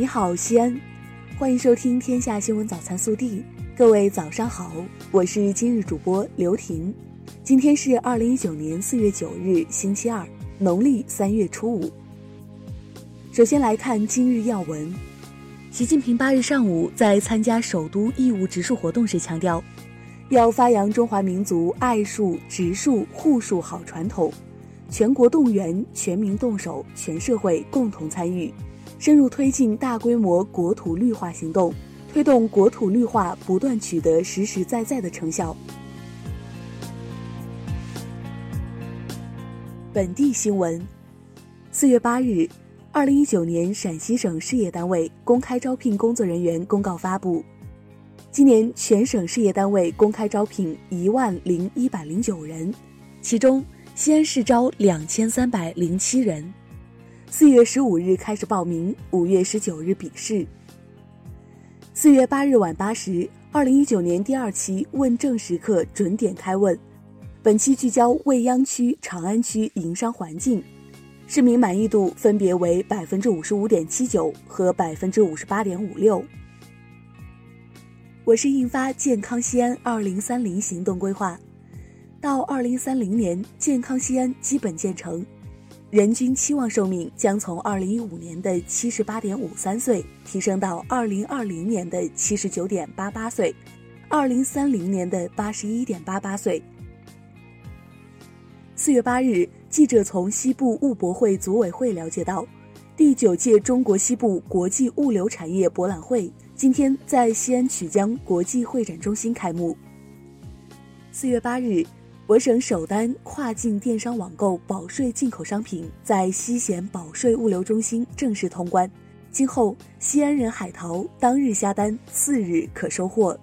你好，西安，欢迎收听《天下新闻早餐速递》。各位早上好，我是今日主播刘婷。今天是二零一九年四月九日，星期二，农历三月初五。首先来看今日要闻。习近平八日上午在参加首都义务植树活动时强调，要发扬中华民族爱树、植树、护树好传统，全国动员，全民动手，全社会共同参与。深入推进大规模国土绿化行动，推动国土绿化不断取得实实在在的成效。本地新闻：四月八日，二零一九年陕西省事业单位公开招聘工作人员公告发布。今年全省事业单位公开招聘一万零一百零九人，其中西安市招两千三百零七人。四月十五日开始报名，五月十九日笔试。四月八日晚八时，二零一九年第二期问政时刻准点开问，本期聚焦未央区、长安区营商环境，市民满意度分别为百分之五十五点七九和百分之五十八点五六。我是印发健康西安二零三零行动规划，到二零三零年，健康西安基本建成。人均期望寿命将从二零一五年的七十八点五三岁提升到二零二零年的七十九点八八岁，二零三零年的八十一点八八岁。四月八日，记者从西部物博会组委会了解到，第九届中国西部国际物流产业博览会今天在西安曲江国际会展中心开幕。四月八日。我省首单跨境电商网购保税进口商品在西咸保税物流中心正式通关，今后西安人海淘当日下单，次日可收货。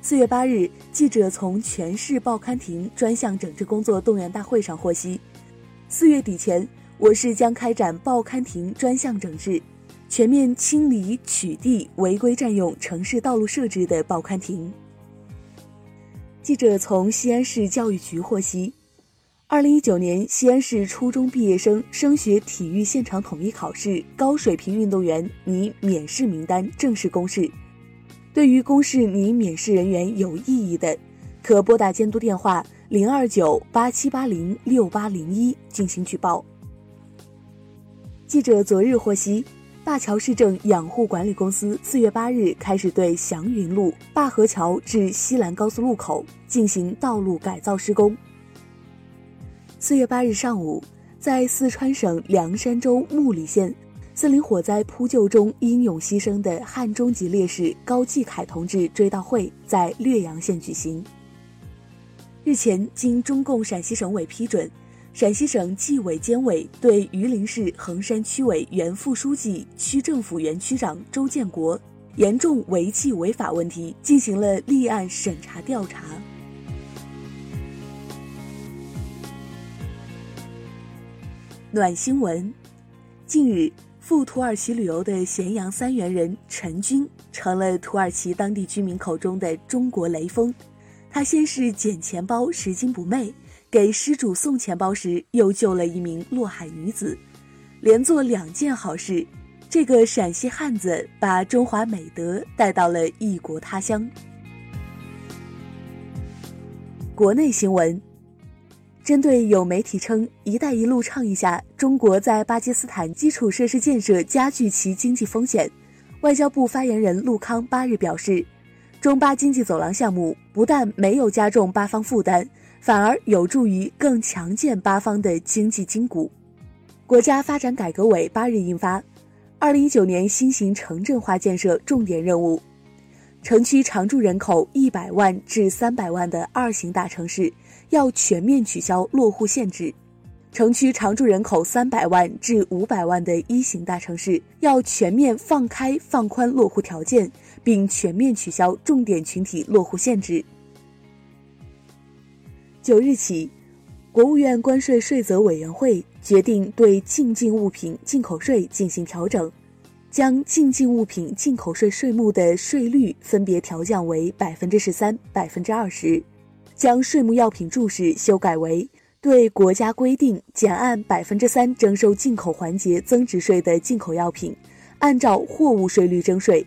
四月八日，记者从全市报刊亭专项整治工作动员大会上获悉，四月底前，我市将开展报刊亭专项整治，全面清理取缔违规占用城市道路设置的报刊亭。记者从西安市教育局获悉，二零一九年西安市初中毕业生升学体育现场统一考试高水平运动员拟免试名单正式公示。对于公示拟免试人员有异议的，可拨打监督电话零二九八七八零六八零一进行举报。记者昨日获悉。灞桥市政养护管理公司四月八日开始对祥云路灞河桥至西兰高速路口进行道路改造施工。四月八日上午，在四川省凉山州木里县，森林火灾扑救中英勇牺牲的汉中级烈士高继凯同志追悼会在略阳县举行。日前，经中共陕西省委批准。陕西省纪委监委对榆林市横山区委原副书记、区政府原区长周建国严重违纪违法问题进行了立案审查调查。暖新闻：近日赴土耳其旅游的咸阳三原人陈军成了土耳其当地居民口中的“中国雷锋”。他先是捡钱包拾金不昧。给失主送钱包时，又救了一名落海女子，连做两件好事。这个陕西汉子把中华美德带到了异国他乡。国内新闻，针对有媒体称“一带一路”倡议下中国在巴基斯坦基础设施建设加剧其经济风险，外交部发言人陆康八日表示，中巴经济走廊项目不但没有加重巴方负担。反而有助于更强健八方的经济筋骨。国家发展改革委八日印发《二零一九年新型城镇化建设重点任务》，城区常住人口一百万至三百万的二型大城市要全面取消落户限制；城区常住人口三百万至五百万的一型大城市要全面放开放宽落户条件，并全面取消重点群体落户限制。九日起，国务院关税税则委员会决定对进境物品进口税进行调整，将进境物品进口税税目的税率分别调降为百分之十三、百分之二十，将税目药品注释修改为对国家规定减按百分之三征收进口环节增值税的进口药品，按照货物税率征税。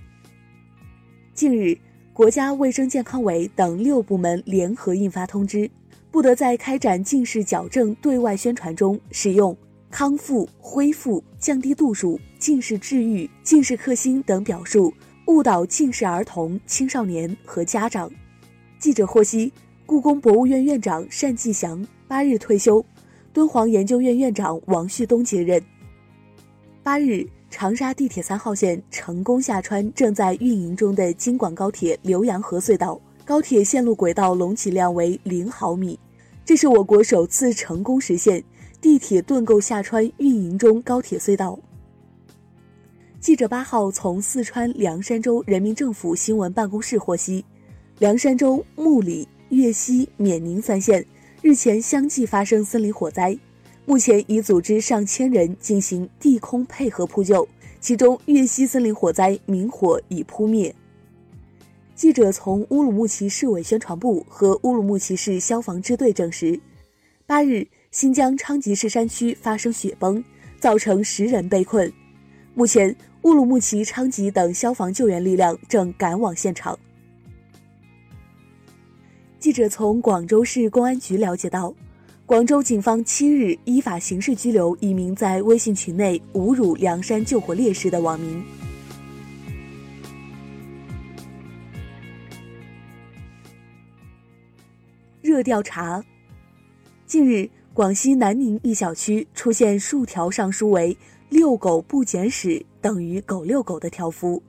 近日，国家卫生健康委等六部门联合印发通知，不得在开展近视矫正对外宣传中使用“康复”“恢复”“降低度数”“近视治愈”“近视克星”等表述，误导近视儿童、青少年和家长。记者获悉，故宫博物院院长单霁翔八日退休。敦煌研究院院长王旭东接任。八日，长沙地铁三号线成功下穿正在运营中的京广高铁浏阳河隧道，高铁线路轨道隆起量为零毫米，这是我国首次成功实现地铁盾构下穿运营中高铁隧道。记者八号从四川凉山州人民政府新闻办公室获悉，凉山州木里、岳西、冕宁三县。日前相继发生森林火灾，目前已组织上千人进行地空配合扑救。其中，岳西森林火灾明火已扑灭。记者从乌鲁木齐市委宣传部和乌鲁木齐市消防支队证实，八日新疆昌吉市山区发生雪崩，造成十人被困。目前，乌鲁木齐、昌吉等消防救援力量正赶往现场。记者从广州市公安局了解到，广州警方七日依法刑事拘留一名在微信群内侮辱梁山救火烈士的网民。热调查：近日，广西南宁一小区出现数条上书为“遛狗不捡屎等于狗遛狗”的条幅，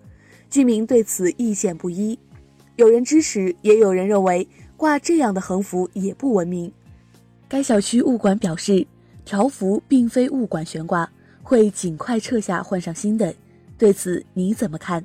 居民对此意见不一，有人支持，也有人认为。挂这样的横幅也不文明。该小区物管表示，条幅并非物管悬挂，会尽快撤下，换上新的。对此你怎么看？